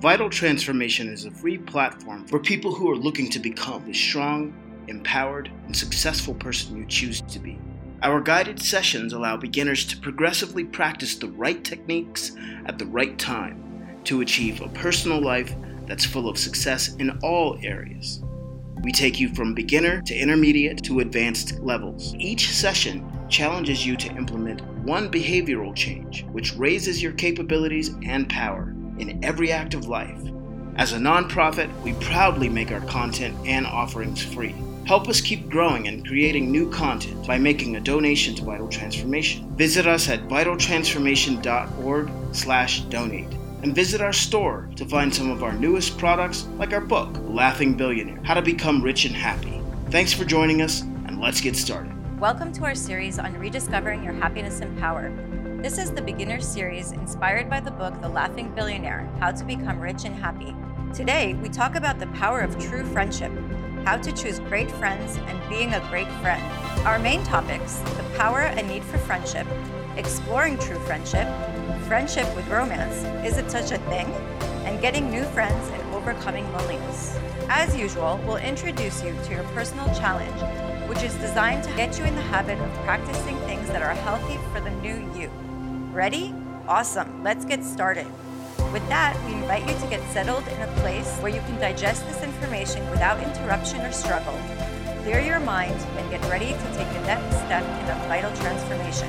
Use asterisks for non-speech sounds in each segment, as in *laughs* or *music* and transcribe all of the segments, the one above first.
Vital Transformation is a free platform for people who are looking to become the strong, empowered, and successful person you choose to be. Our guided sessions allow beginners to progressively practice the right techniques at the right time to achieve a personal life that's full of success in all areas. We take you from beginner to intermediate to advanced levels. Each session challenges you to implement one behavioral change, which raises your capabilities and power in every act of life. As a nonprofit, we proudly make our content and offerings free. Help us keep growing and creating new content by making a donation to Vital Transformation. Visit us at vitaltransformation.org/donate and visit our store to find some of our newest products like our book, Laughing Billionaire: How to Become Rich and Happy. Thanks for joining us and let's get started. Welcome to our series on rediscovering your happiness and power. This is the beginner series inspired by the book The Laughing Billionaire How to Become Rich and Happy. Today, we talk about the power of true friendship, how to choose great friends, and being a great friend. Our main topics the power and need for friendship, exploring true friendship, friendship with romance is it such a thing? And getting new friends and overcoming loneliness. As usual, we'll introduce you to your personal challenge, which is designed to get you in the habit of practicing things that are healthy for the new you. Ready? Awesome. Let's get started. With that, we invite you to get settled in a place where you can digest this information without interruption or struggle. Clear your mind and get ready to take the next step in a vital transformation.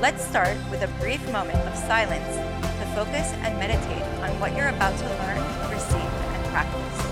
Let's start with a brief moment of silence to focus and meditate on what you're about to learn, receive, and practice.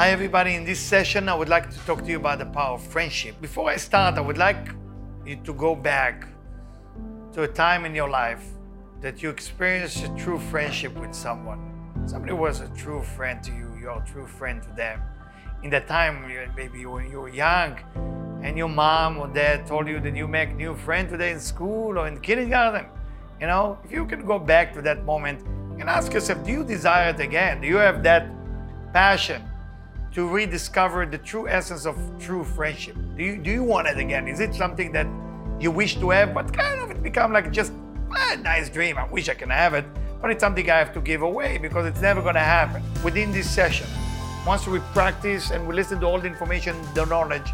Hi, everybody. In this session, I would like to talk to you about the power of friendship. Before I start, I would like you to go back to a time in your life that you experienced a true friendship with someone. Somebody was a true friend to you, you're a true friend to them. In that time, maybe were, you were young, and your mom or dad told you that you make new friend today in school or in kindergarten. You know, if you can go back to that moment and ask yourself, do you desire it again? Do you have that passion? To rediscover the true essence of true friendship? Do you, do you want it again? Is it something that you wish to have, but kind of it become like just a nice dream? I wish I can have it, but it's something I have to give away because it's never going to happen. Within this session, once we practice and we listen to all the information, the knowledge,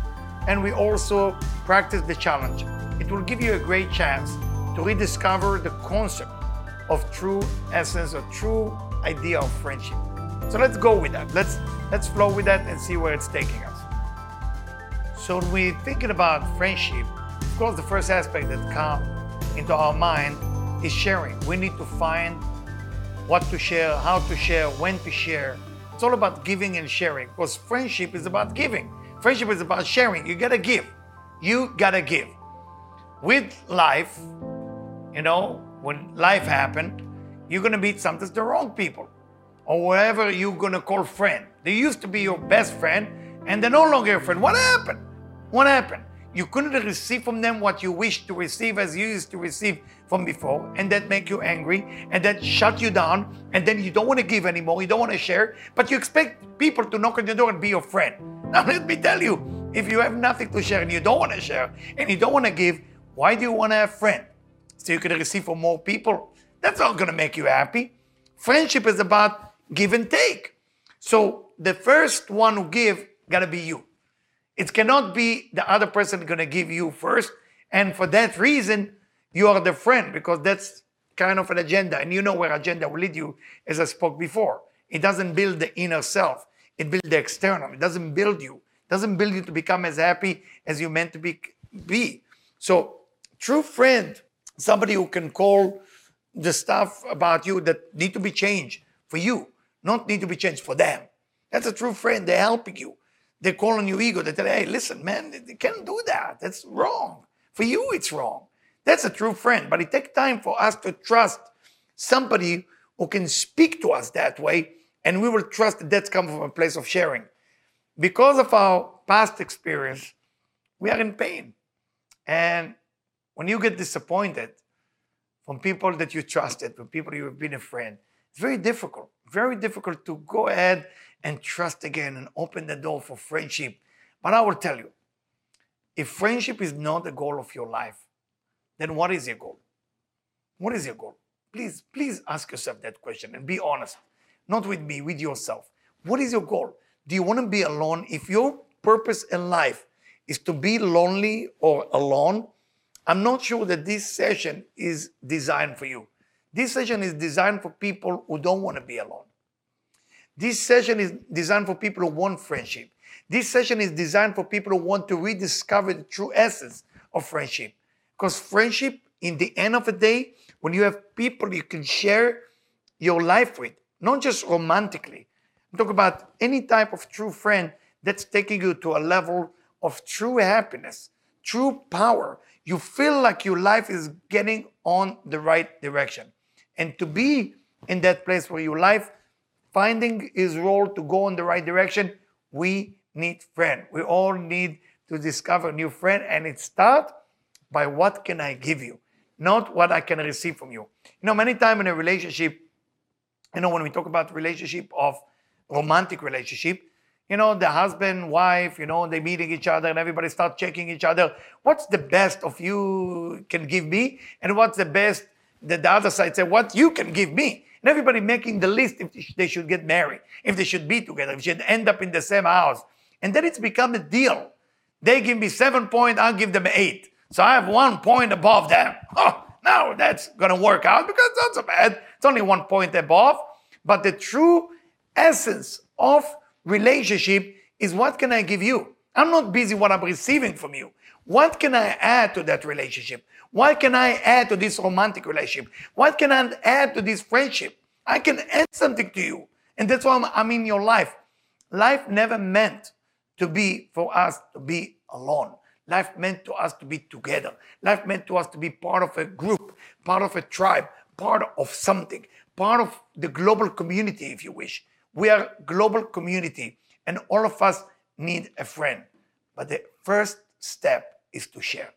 and we also practice the challenge, it will give you a great chance to rediscover the concept of true essence, or true idea of friendship. So let's go with that. Let's let's flow with that and see where it's taking us. So when we're thinking about friendship, of course the first aspect that comes into our mind is sharing. We need to find what to share, how to share, when to share. It's all about giving and sharing because friendship is about giving. Friendship is about sharing. You gotta give. You gotta give. With life, you know, when life happened, you're gonna meet sometimes the wrong people or whatever you're gonna call friend. They used to be your best friend and they're no longer your friend. What happened? What happened? You couldn't receive from them what you wished to receive as you used to receive from before, and that make you angry, and that shut you down, and then you don't want to give anymore, you don't want to share, but you expect people to knock on your door and be your friend. *laughs* Now let me tell you, if you have nothing to share and you don't want to share and you don't want to give, why do you want to have friend? So you can receive from more people. That's not gonna make you happy. Friendship is about give and take. So the first one who give gotta be you. It cannot be the other person gonna give you first. And for that reason, you are the friend because that's kind of an agenda. And you know where agenda will lead you, as I spoke before. It doesn't build the inner self. It builds the external. It doesn't build you. It doesn't build you to become as happy as you meant to be. be. So true friend, somebody who can call the stuff about you that need to be changed for you not need to be changed for them. That's a true friend. They're helping you. They call on your ego. They tell you, hey, listen, man, they can't do that. That's wrong. For you, it's wrong. That's a true friend. But it takes time for us to trust somebody who can speak to us that way, and we will trust that that's come from a place of sharing. Because of our past experience, we are in pain. And when you get disappointed from people that you trusted, from people you have been a friend, it's very difficult, very difficult to go ahead and trust again and open the door for friendship. But I will tell you, if friendship is not the goal of your life, then what is your goal? What is your goal? Please, please ask yourself that question and be honest. Not with me, with yourself. What is your goal? Do you want to be alone? If your purpose in life is to be lonely or alone, I'm not sure that this session is designed for you. This session is designed for people who don't want to be alone. This session is designed for people who want friendship. This session is designed for people who want to rediscover the true essence of friendship. Because friendship, in the end of the day, when you have people you can share your life with, not just romantically, I'm talking about any type of true friend that's taking you to a level of true happiness, true power. You feel like your life is getting on the right direction. And to be in that place where your life finding his role to go in the right direction, we need friend. We all need to discover new friend, and it starts by what can I give you, not what I can receive from you. You know, many times in a relationship, you know, when we talk about relationship of romantic relationship, you know, the husband, wife, you know, they meeting each other and everybody start checking each other. What's the best of you can give me? And what's the best that the other side say, what you can give me? And everybody making the list if they should get married, if they should be together, if they should end up in the same house. And then it's become a deal. They give me seven points, I'll give them eight. So I have one point above them. *laughs* Oh, now that's going to work out because it's not so bad. It's only one point above. But the true essence of relationship is what can I give you? I'm not busy what I'm receiving from you. What can I add to that relationship? What can I add to this romantic relationship? What can I add to this friendship? I can add something to you. And that's why I'm, I'm in your life. Life never meant to be for us to be alone. Life meant to us to be together. Life meant to us to be part of a group, part of a tribe, part of something, part of the global community, if you wish. We are global community, and all of us need a friend. But the first step is to share.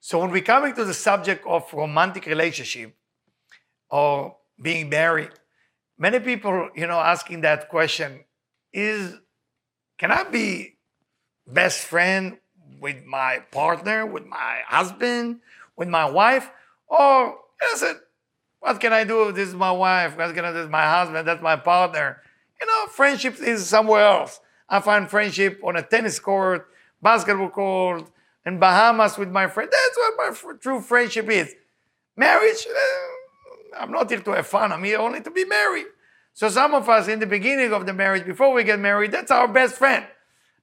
So when we're coming to the subject of romantic relationship or being married, many people, you know, asking that question is, can I be best friend with my partner, with my husband, with my wife? Or is it, what can I do? This is my wife. What can I do? My husband. That's my partner. You know, friendship is somewhere else. I find friendship on a tennis court, basketball court, in Bahamas with my friend. That's what my f- true friendship is. Marriage, eh, I'm not here to have fun. I'm here only to be married. So some of us in the beginning of the marriage, before we get married, that's our best friend.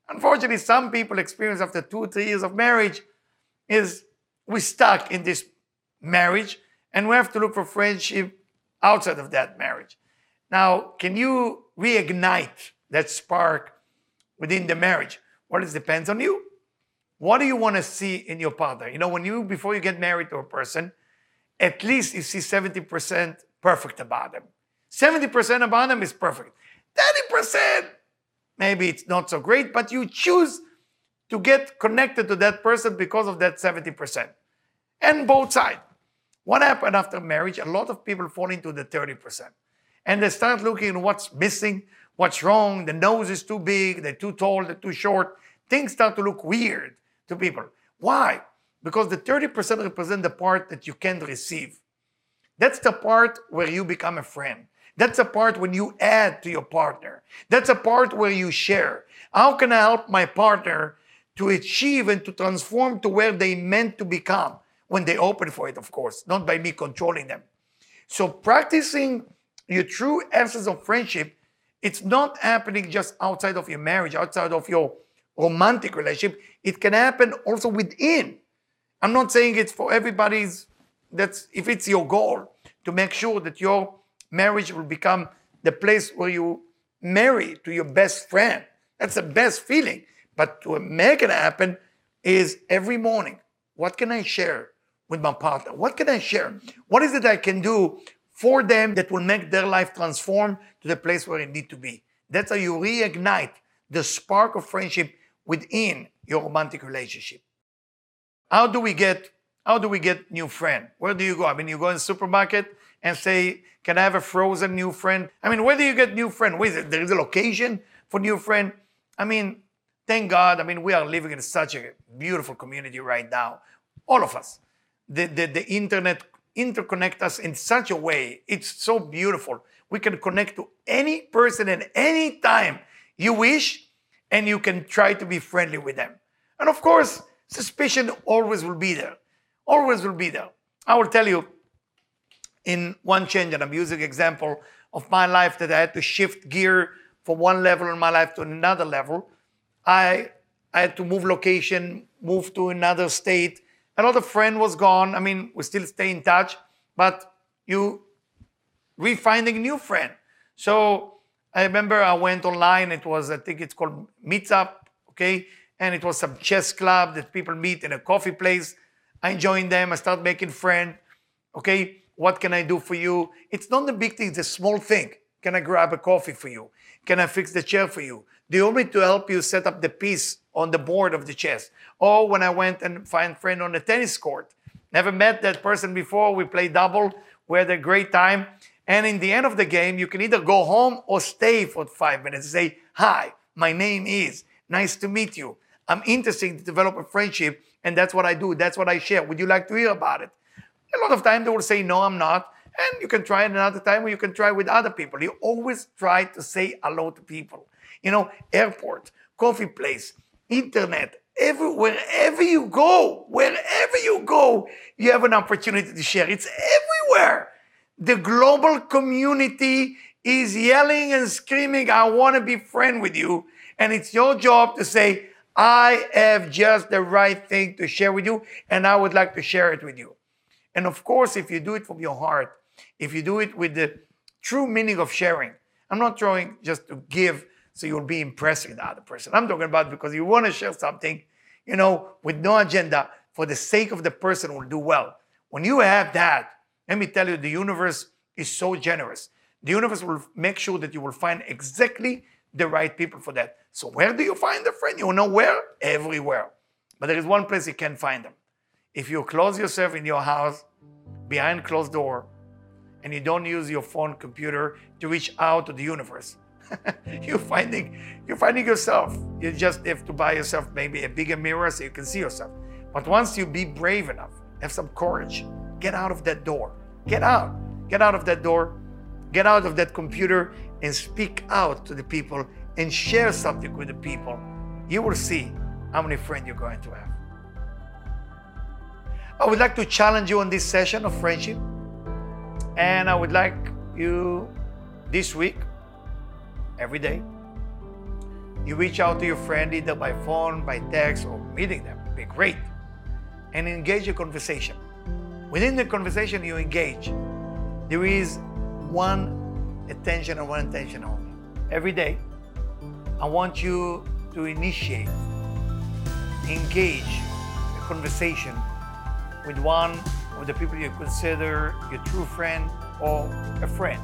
Unfortunately, some people experience after two, three years of marriage is we stuck in this marriage and we have to look for friendship outside of that marriage. Now, can you reignite that spark within the marriage? Well, it depends on you. What do you want to see in your partner? You know, when you, before you get married to a person, at least you see 70% perfect about them. 70% about them is perfect. 30% maybe it's not so great, but you choose to get connected to that person because of that 70%. And both sides. What happened after marriage? A lot of people fall into the 30%. And they start looking at what's missing, what's wrong, the nose is too big, they're too tall, they're too short. Things start to look weird to people. Why? Because the 30% represent the part that you can't receive. That's the part where you become a friend. That's a part when you add to your partner. That's a part where you share. How can I help my partner to achieve and to transform to where they meant to become when they open for it, of course, not by me controlling them. So practicing your true essence of friendship, it's not happening just outside of your marriage, outside of your romantic relationship. It can happen also within. I'm not saying it's for everybody's that's if it's your goal to make sure that your marriage will become the place where you marry to your best friend. That's the best feeling. But to make it happen is every morning, what can I share with my partner? What can I share? What is it I can do for them that will make their life transform to the place where it need to be? That's how you reignite the spark of friendship within your romantic relationship. How do we get how do we get new friend? Where do you go? I mean, you go in the supermarket and say, "Can I have a frozen new friend?" I mean, where do you get new friend? Where is? There is a location for new friend. I mean, thank God. I mean, we are living in such a beautiful community right now. All of us. The, the, the internet interconnect us in such a way. It's so beautiful. We can connect to any person at any time you wish, and you can try to be friendly with them. And of course, suspicion always will be there. Always will be there. I will tell you in one change, and I'm using example of my life that I had to shift gear from one level in my life to another level. I I had to move location, move to another state. Another friend was gone. I mean, we still stay in touch, but you refinding new friend. So I remember I went online. It was, I think it's called Meetup, okay? And it was some chess club that people meet in a coffee place. I joined them. I start making friends. Okay, what can I do for you? It's not the big thing. It's a small thing. Can I grab a coffee for you? Can I fix the chair for you? Do you want me to help you set up the piece on the board of the chess? Or when I went and find friend on the tennis court, never met that person before. We played double. We had a great time. And in the end of the game, you can either go home or stay for five minutes and say, Hi, my name is. Nice to meet you. I'm interested to develop a friendship, and that's what I do. That's what I share. Would you like to hear about it? A lot of time they will say, No, I'm not. And you can try it another time or you can try with other people. You always try to say hello to people. You know, airport, coffee place, internet, every, wherever you go, wherever you go, you have an opportunity to share. It's everywhere. The global community is yelling and screaming, I want to be friend with you. And it's your job to say, I have just the right thing to share with you, and I would like to share it with you. And of course, if you do it from your heart, if you do it with the true meaning of sharing, I'm not trying just to give so you'll be impressing the other person. I'm talking about because you want to share something, you know, with no agenda for the sake of the person will do well. When you have that, let me tell you, the universe is so generous. The universe will make sure that you will find exactly the right people for that. So where do you find a friend? You know where? Everywhere. But there is one place you can find them. If you close yourself in your house behind closed door and you don't use your phone computer to reach out to the universe, *laughs* you're finding you're finding yourself. You just have to buy yourself maybe a bigger mirror so you can see yourself. But once you be brave enough, have some courage, get out of that door. Get out. Get out of that door. Get out of that computer and speak out to the people and share something with the people. You will see how many friends you're going to have. I would like to challenge you on this session of friendship. And I would like you this week, every day, you reach out to your friend either by phone, by text, or meeting them. Be great. And engage a conversation. Within the conversation you engage, there is one attention and one intention only. Every day, I want you to initiate, engage a conversation with one of the people you consider your true friend or a friend.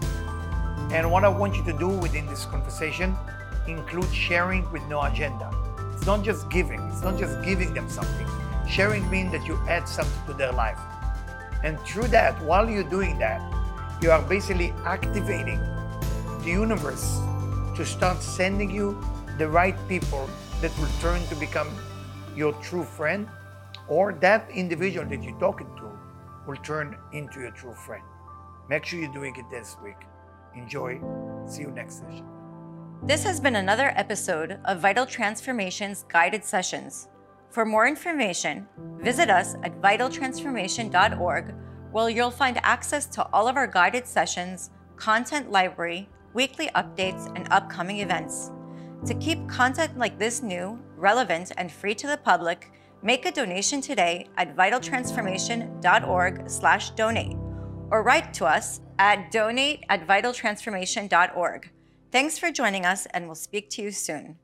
And what I want you to do within this conversation include sharing with no agenda. It's not just giving, it's not just giving them something. Sharing means that you add something to their life. And through that, while you're doing that, you are basically activating the universe to start sending you the right people that will turn to become your true friend or that individual that you're talking to will turn into your true friend. Make sure you're doing it this week. Enjoy. See you next session. This has been another episode of Vital Transformations Guided Sessions. For more information, visit us at vitaltransformation.org, where you'll find access to all of our guided sessions, content library, weekly updates, and upcoming events. To keep content like this new, relevant, and free to the public, make a donation today at vitaltransformation.org/donate or write to us at donate at vitaltransformation.org. Thanks for joining us, and we'll speak to you soon.